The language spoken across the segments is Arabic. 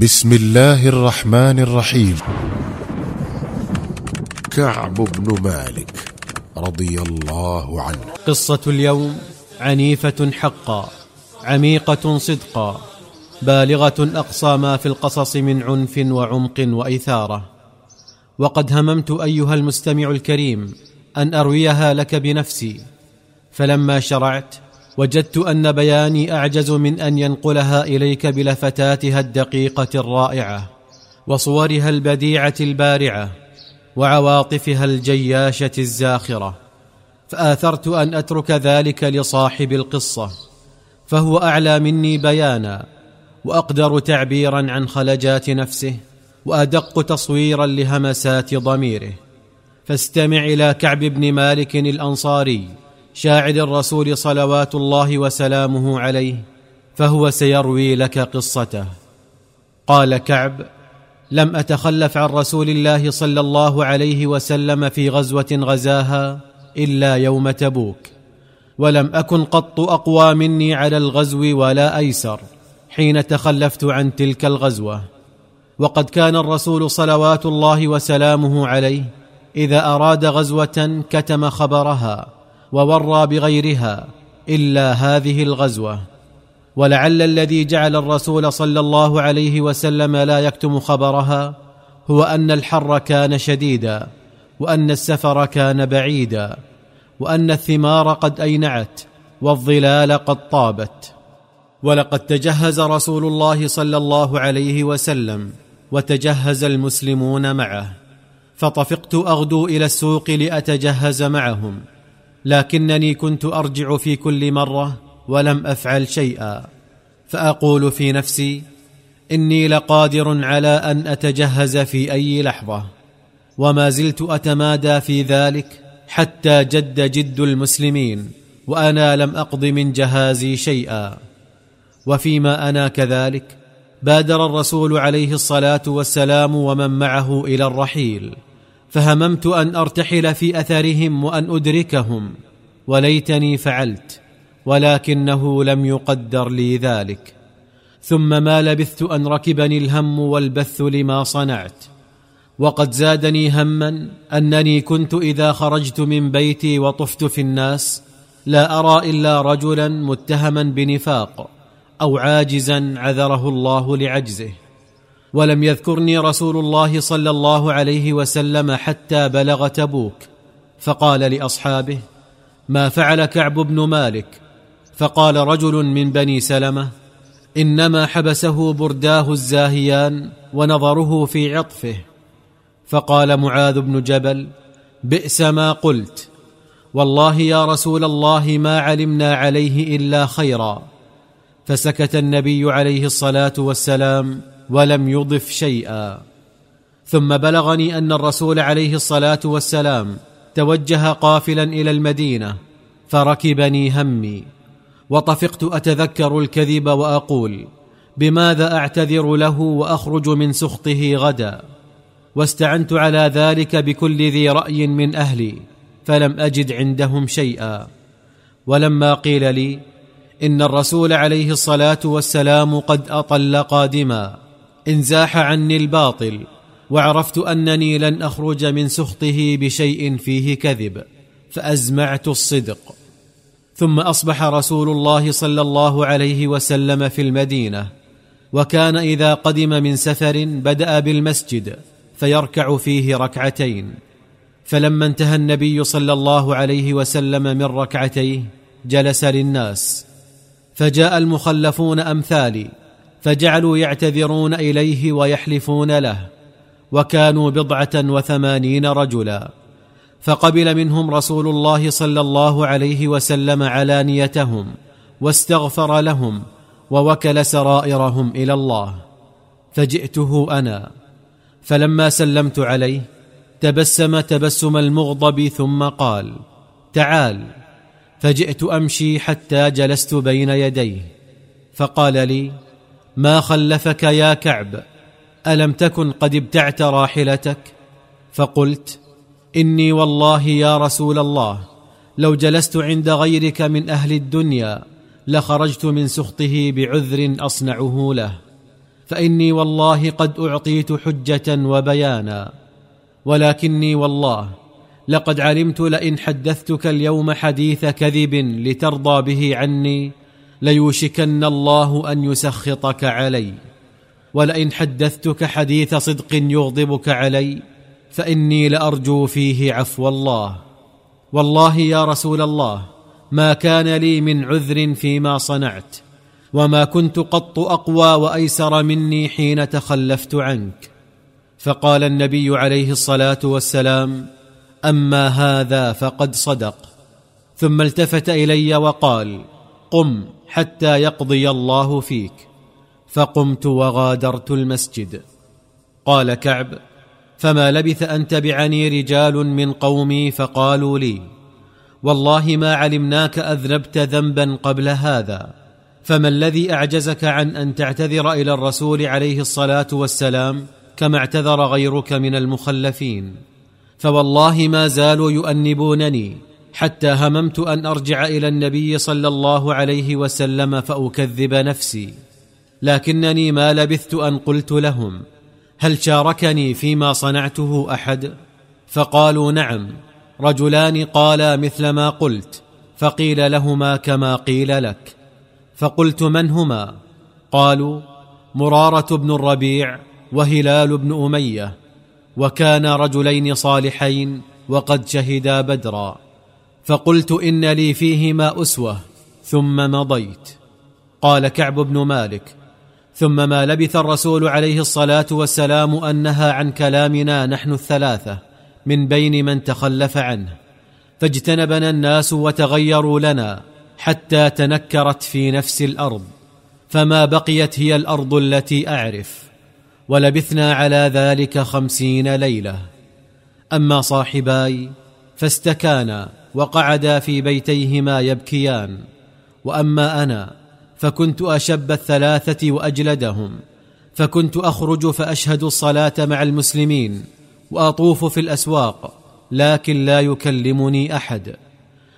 بسم الله الرحمن الرحيم. كعب بن مالك رضي الله عنه. قصة اليوم عنيفة حقا عميقة صدقا بالغة أقصى ما في القصص من عنف وعمق وإثارة وقد هممت أيها المستمع الكريم أن أرويها لك بنفسي فلما شرعت وجدت أن بياني أعجز من أن ينقلها إليك بلفتاتها الدقيقة الرائعة وصورها البديعة البارعة وعواطفها الجياشة الزاخرة فآثرت أن أترك ذلك لصاحب القصة فهو أعلى مني بيانا وأقدر تعبيرا عن خلجات نفسه وأدق تصويرا لهمسات ضميره. فاستمع إلى كعب بن مالك الأنصاري شاعر الرسول صلوات الله وسلامه عليه فهو سيروي لك قصته. قال كعب لم أتخلف عن رسول الله صلى الله عليه وسلم في غزوة غزاها إلا يوم تبوك ولم أكن قط أقوى مني على الغزو ولا أيسر حين تخلفت عن تلك الغزوة. وقد كان الرسول صلوات الله وسلامه عليه إذا أراد غزوة كتم خبرها. وورى بغيرها إلا هذه الغزوة. ولعل الذي جعل الرسول صلى الله عليه وسلم لا يكتم خبرها هو أن الحر كان شديدا وأن السفر كان بعيدا وأن الثمار قد أينعت والظلال قد طابت. ولقد تجهز رسول الله صلى الله عليه وسلم وتجهز المسلمون معه فطفقت أغدو إلى السوق لأتجهز معهم. لكنني كنت أرجع في كل مرة ولم أفعل شيئا. فأقول في نفسي إني لقادر على أن أتجهز في أي لحظة وما زلت أتمادى في ذلك حتى جد جد المسلمين وأنا لم أقض من جهازي شيئا. وفيما أنا كذلك بادر الرسول عليه الصلاة والسلام ومن معه إلى الرحيل. فهممت أن أرتحل في أثرهم وأن أدركهم وليتني فعلت ولكنه لم يقدر لي ذلك. ثم ما لبثت أن ركبني الهم والبث لما صنعت. وقد زادني هما أنني كنت إذا خرجت من بيتي وطفت في الناس لا أرى إلا رجلا متهما بنفاق أو عاجزا عذره الله لعجزه. ولم يذكرني رسول الله صلى الله عليه وسلم حتى بلغ تبوك. فقال لأصحابه ما فعل كعب بن مالك؟ فقال رجل من بني سلمة إنما حبسه برداه الزاهيان ونظره في عطفه. فقال معاذ بن جبل بئس ما قلت. والله يا رسول الله ما علمنا عليه إلا خيرا. فسكت النبي عليه الصلاة والسلام ولم يضف شيئا. ثم بلغني أن الرسول عليه الصلاة والسلام توجه قافلا إلى المدينة فركبني همي. وطفقت أتذكر الكذب وأقول بماذا أعتذر له وأخرج من سخطه غدا؟ واستعنت على ذلك بكل ذي رأي من أهلي فلم أجد عندهم شيئا. ولما قيل لي إن الرسول عليه الصلاة والسلام قد أطل قادما انزاح عني الباطل وعرفت أنني لن أخرج من سخطه بشيء فيه كذب فأزمعت الصدق. ثم أصبح رسول الله صلى الله عليه وسلم في المدينة وكان إذا قدم من سفر بدأ بالمسجد فيركع فيه ركعتين. فلما انتهى النبي صلى الله عليه وسلم من ركعتيه جلس للناس. فجاء المخلفون أمثالي فجعلوا يعتذرون إليه ويحلفون له وكانوا بضعة وثمانين رجلا. فقبل منهم رسول الله صلى الله عليه وسلم علانيتهم واستغفر لهم ووكل سرائرهم إلى الله. فجئته أنا. فلما سلمت عليه تبسم تبسم المغضب ثم قال تعال. فجئت أمشي حتى جلست بين يديه فقال لي ما خلفك يا كعب؟ ألم تكن قد ابتعت راحلتك؟ فقلت إني والله يا رسول الله لو جلست عند غيرك من أهل الدنيا لخرجت من سخطه بعذر أصنعه له. فإني والله قد أعطيت حجة وبيانا ولكني والله لقد علمت لئن حدثتك اليوم حديث كذب لترضى به عني. ليوشكن الله أن يسخطك علي. ولئن حدثتك حديث صدق يغضبك علي فإني لأرجو فيه عفو الله. والله يا رسول الله ما كان لي من عذر فيما صنعت وما كنت قط أقوى وأيسر مني حين تخلفت عنك. فقال النبي عليه الصلاة والسلام أما هذا فقد صدق. ثم التفت إلي وقال قم حتى يقضي الله فيك. فقمت وغادرت المسجد. قال كعب فما لبث أن تبعني رجال من قومي فقالوا لي والله ما علمناك أذنبت ذنبا قبل هذا. فما الذي أعجزك عن أن تعتذر إلى الرسول عليه الصلاة والسلام كما اعتذر غيرك من المخلفين؟ فوالله ما زالوا يؤنبونني. حتى هممت أن أرجع إلى النبي صلى الله عليه وسلم فأكذب نفسي. لكنني ما لبثت أن قلت لهم هل شاركني فيما صنعته أحد؟ فقالوا نعم رجلان قالا مثل ما قلت فقيل لهما كما قيل لك. فقلت من هما؟ قالوا مرارة بن الربيع وهلال بن أمية وكانا رجلين صالحين وقد شهدا بدرا. فقلت إن لي فيهما أسوة ثم مضيت. قال كعب بن مالك ثم ما لبث الرسول عليه الصلاة والسلام ان نهى عن كلامنا نحن الثلاثة من بين من تخلف عنه. فاجتنبنا الناس وتغيروا لنا حتى تنكرت في نفس الأرض. فما بقيت هي الأرض التي أعرف. ولبثنا على ذلك خمسين ليلة. أما صاحباي فاستكانا. وقعدا في بيتيهما يبكيان. وأما أنا فكنت أشب الثلاثة وأجلدهم. فكنت أخرج فأشهد الصلاة مع المسلمين وأطوف في الأسواق لكن لا يكلمني أحد.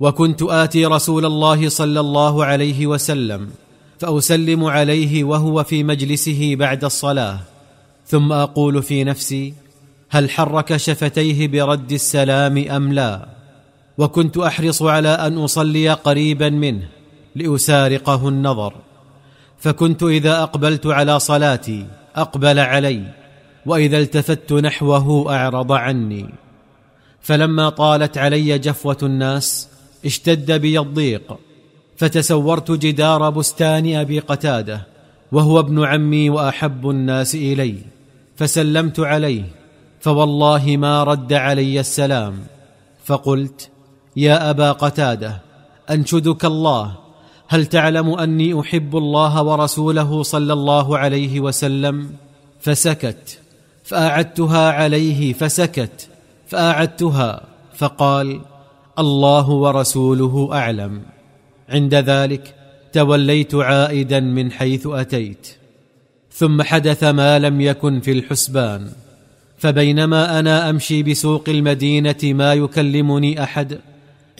وكنت آتي رسول الله صلى الله عليه وسلم فأسلم عليه وهو في مجلسه بعد الصلاة. ثم أقول في نفسي هل حرك شفتيه برد السلام أم لا؟ وكنت أحرص على أن أصلي قريبا منه لأسارقه النظر فكنت إذا أقبلت على صلاتي أقبل علي وإذا التفت نحوه أعرض عني. فلما طالت علي جفوة الناس اشتد بي الضيق فتسورت جدار بستان أبي قتادة وهو ابن عمي وأحب الناس إلي فسلمت عليه فوالله ما رد علي السلام. فقلت يا أبا قتادة أنشدك الله. هل تعلم أني أحب الله ورسوله صلى الله عليه وسلم؟ فسكت. فأعدتها عليه فسكت. فأعدتها فقال الله ورسوله أعلم. عند ذلك توليت عائدا من حيث أتيت. ثم حدث ما لم يكن في الحسبان. فبينما أنا أمشي بسوق المدينة ما يكلمني أحد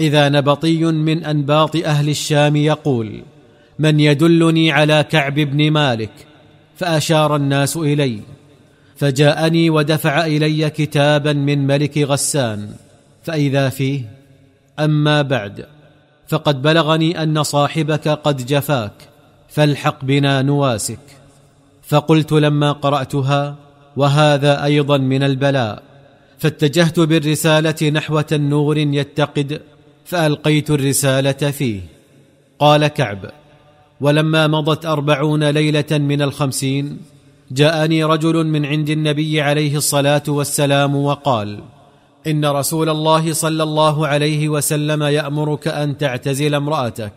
إذا نبطي من أنباط أهل الشام يقول من يدلني على كعب بن مالك؟ فأشار الناس إلي. فجاءني ودفع إلي كتابا من ملك غسان. فإذا فيه؟ أما بعد. فقد بلغني أن صاحبك قد جفاك فالحق بنا نواسك. فقلت لما قرأتها وهذا أيضا من البلاء. فاتجهت بالرسالة نحو تنور يتقد فألقيت الرسالة فيه. قال كعب ولما مضت أربعون ليلة من الخمسين جاءني رجل من عند النبي عليه الصلاة والسلام وقال إن رسول الله صلى الله عليه وسلم يأمرك أن تعتزل امرأتك.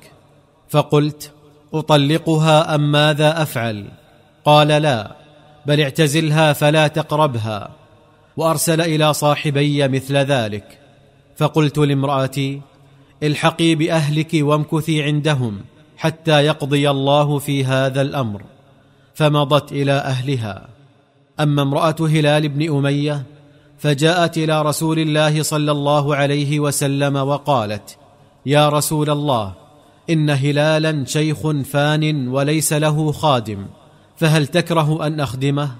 فقلت أطلقها أم ماذا أفعل؟ قال لا بل اعتزلها فلا تقربها وأرسل إلى صاحبي مثل ذلك. فقلت لامرأتي الحقي بأهلك وامكثي عندهم حتى يقضي الله في هذا الأمر فمضت إلى أهلها. أما امرأة هلال بن أمية فجاءت إلى رسول الله صلى الله عليه وسلم وقالت يا رسول الله إن هلالا شيخ فان وليس له خادم فهل تكره أن أخدمه؟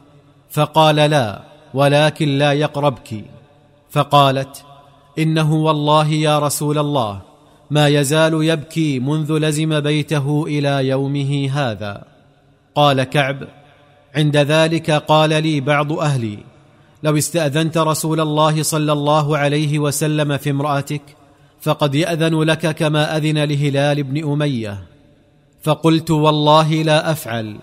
فقال لا ولكن لا يقربك. فقالت إنه والله يا رسول الله ما يزال يبكي منذ لزم بيته إلى يومه هذا. قال كعب عند ذلك قال لي بعض أهلي لو استأذنت رسول الله صلى الله عليه وسلم في امرأتك فقد يأذن لك كما أذن لهلال بن أمية. فقلت والله لا أفعل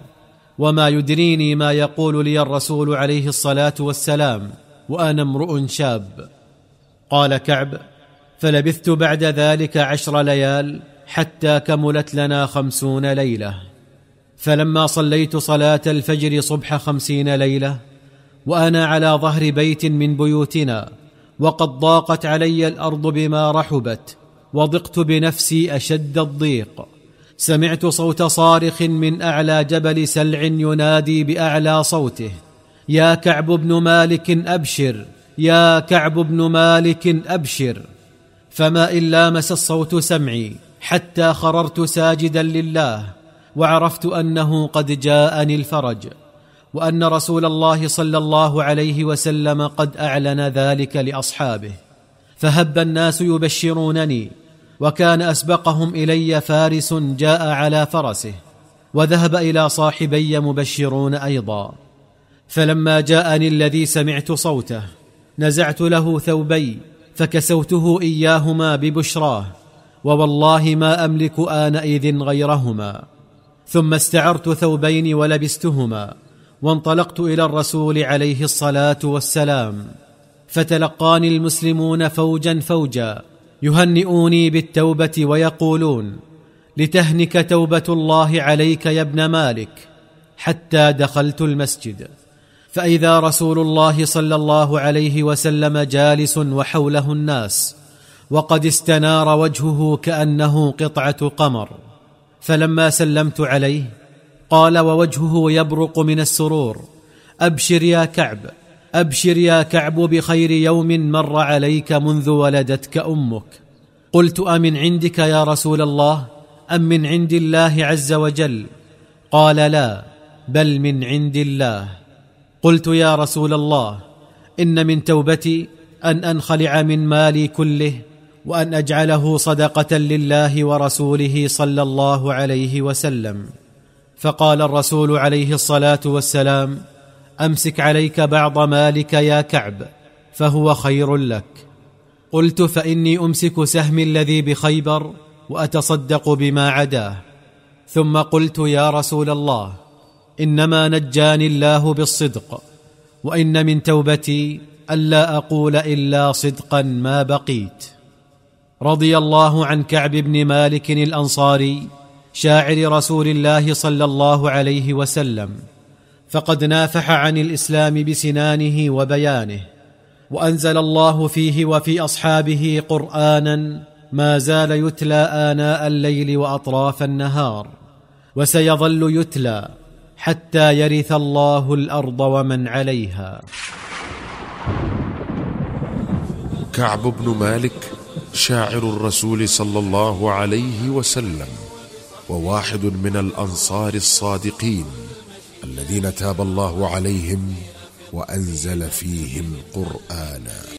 وما يدريني ما يقول لي الرسول عليه الصلاة والسلام وأنا امرؤ شاب. قال كعب فلبثت بعد ذلك عشر ليال حتى كملت لنا خمسون ليلة. فلما صليت صلاة الفجر صبح خمسين ليلة وأنا على ظهر بيت من بيوتنا وقد ضاقت علي الأرض بما رحبت وضقت بنفسي أشد الضيق. سمعت صوت صارخ من أعلى جبل سلع ينادي بأعلى صوته. يا كعب بن مالك أبشر يا كعب بن مالك أبشر. فما ان لامس الصوت سمعي حتى خررت ساجدا لله وعرفت أنه قد جاءني الفرج وأن رسول الله صلى الله عليه وسلم قد أعلن ذلك لأصحابه. فهب الناس يبشرونني وكان أسبقهم إلي فارس جاء على فرسه وذهب إلى صاحبي مبشرون أيضا. فلما جاءني الذي سمعت صوته نزعت له ثوبي فكسوته إياهما ببشراه ووالله ما أملك آنئذ غيرهما. ثم استعرت ثوبين ولبستهما وانطلقت إلى الرسول عليه الصلاة والسلام. فتلقاني المسلمون فوجا فوجا يهنئوني بالتوبة ويقولون لتهنك توبة الله عليك يا ابن مالك حتى دخلت المسجد. فإذا رسول الله صلى الله عليه وسلم جالس وحوله الناس وقد استنار وجهه كأنه قطعة قمر. فلما سلمت عليه قال ووجهه يبرق من السرور أبشر يا كعب أبشر يا كعب بخير يوم مر عليك منذ ولدتك أمك. قلت أمن عندك يا رسول الله؟ أم من عند الله عز وجل؟ قال لا بل من عند الله. قلت يا رسول الله إن من توبتي أن أنخلع من مالي كله وأن أجعله صدقة لله ورسوله صلى الله عليه وسلم. فقال الرسول عليه الصلاة والسلام أمسك عليك بعض مالك يا كعب فهو خير لك. قلت فإني أمسك سهمي الذي بخيبر وأتصدق بما عداه. ثم قلت يا رسول الله إنما نجاني الله بالصدق وإن من توبتي الا أقول إلا صدقا ما بقيت. رضي الله عن كعب بن مالك الأنصاري شاعر رسول الله صلى الله عليه وسلم فقد نافح عن الإسلام بسنانه وبيانه وأنزل الله فيه وفي أصحابه قرانا ما زال يتلى آناء الليل وأطراف النهار وسيظل يتلى حتى يرث الله الأرض ومن عليها. كعب بن مالك شاعر الرسول صلى الله عليه وسلم وواحد من الأنصار الصادقين الذين تاب الله عليهم وأنزل فيهم قرآنا.